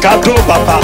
cadeau papa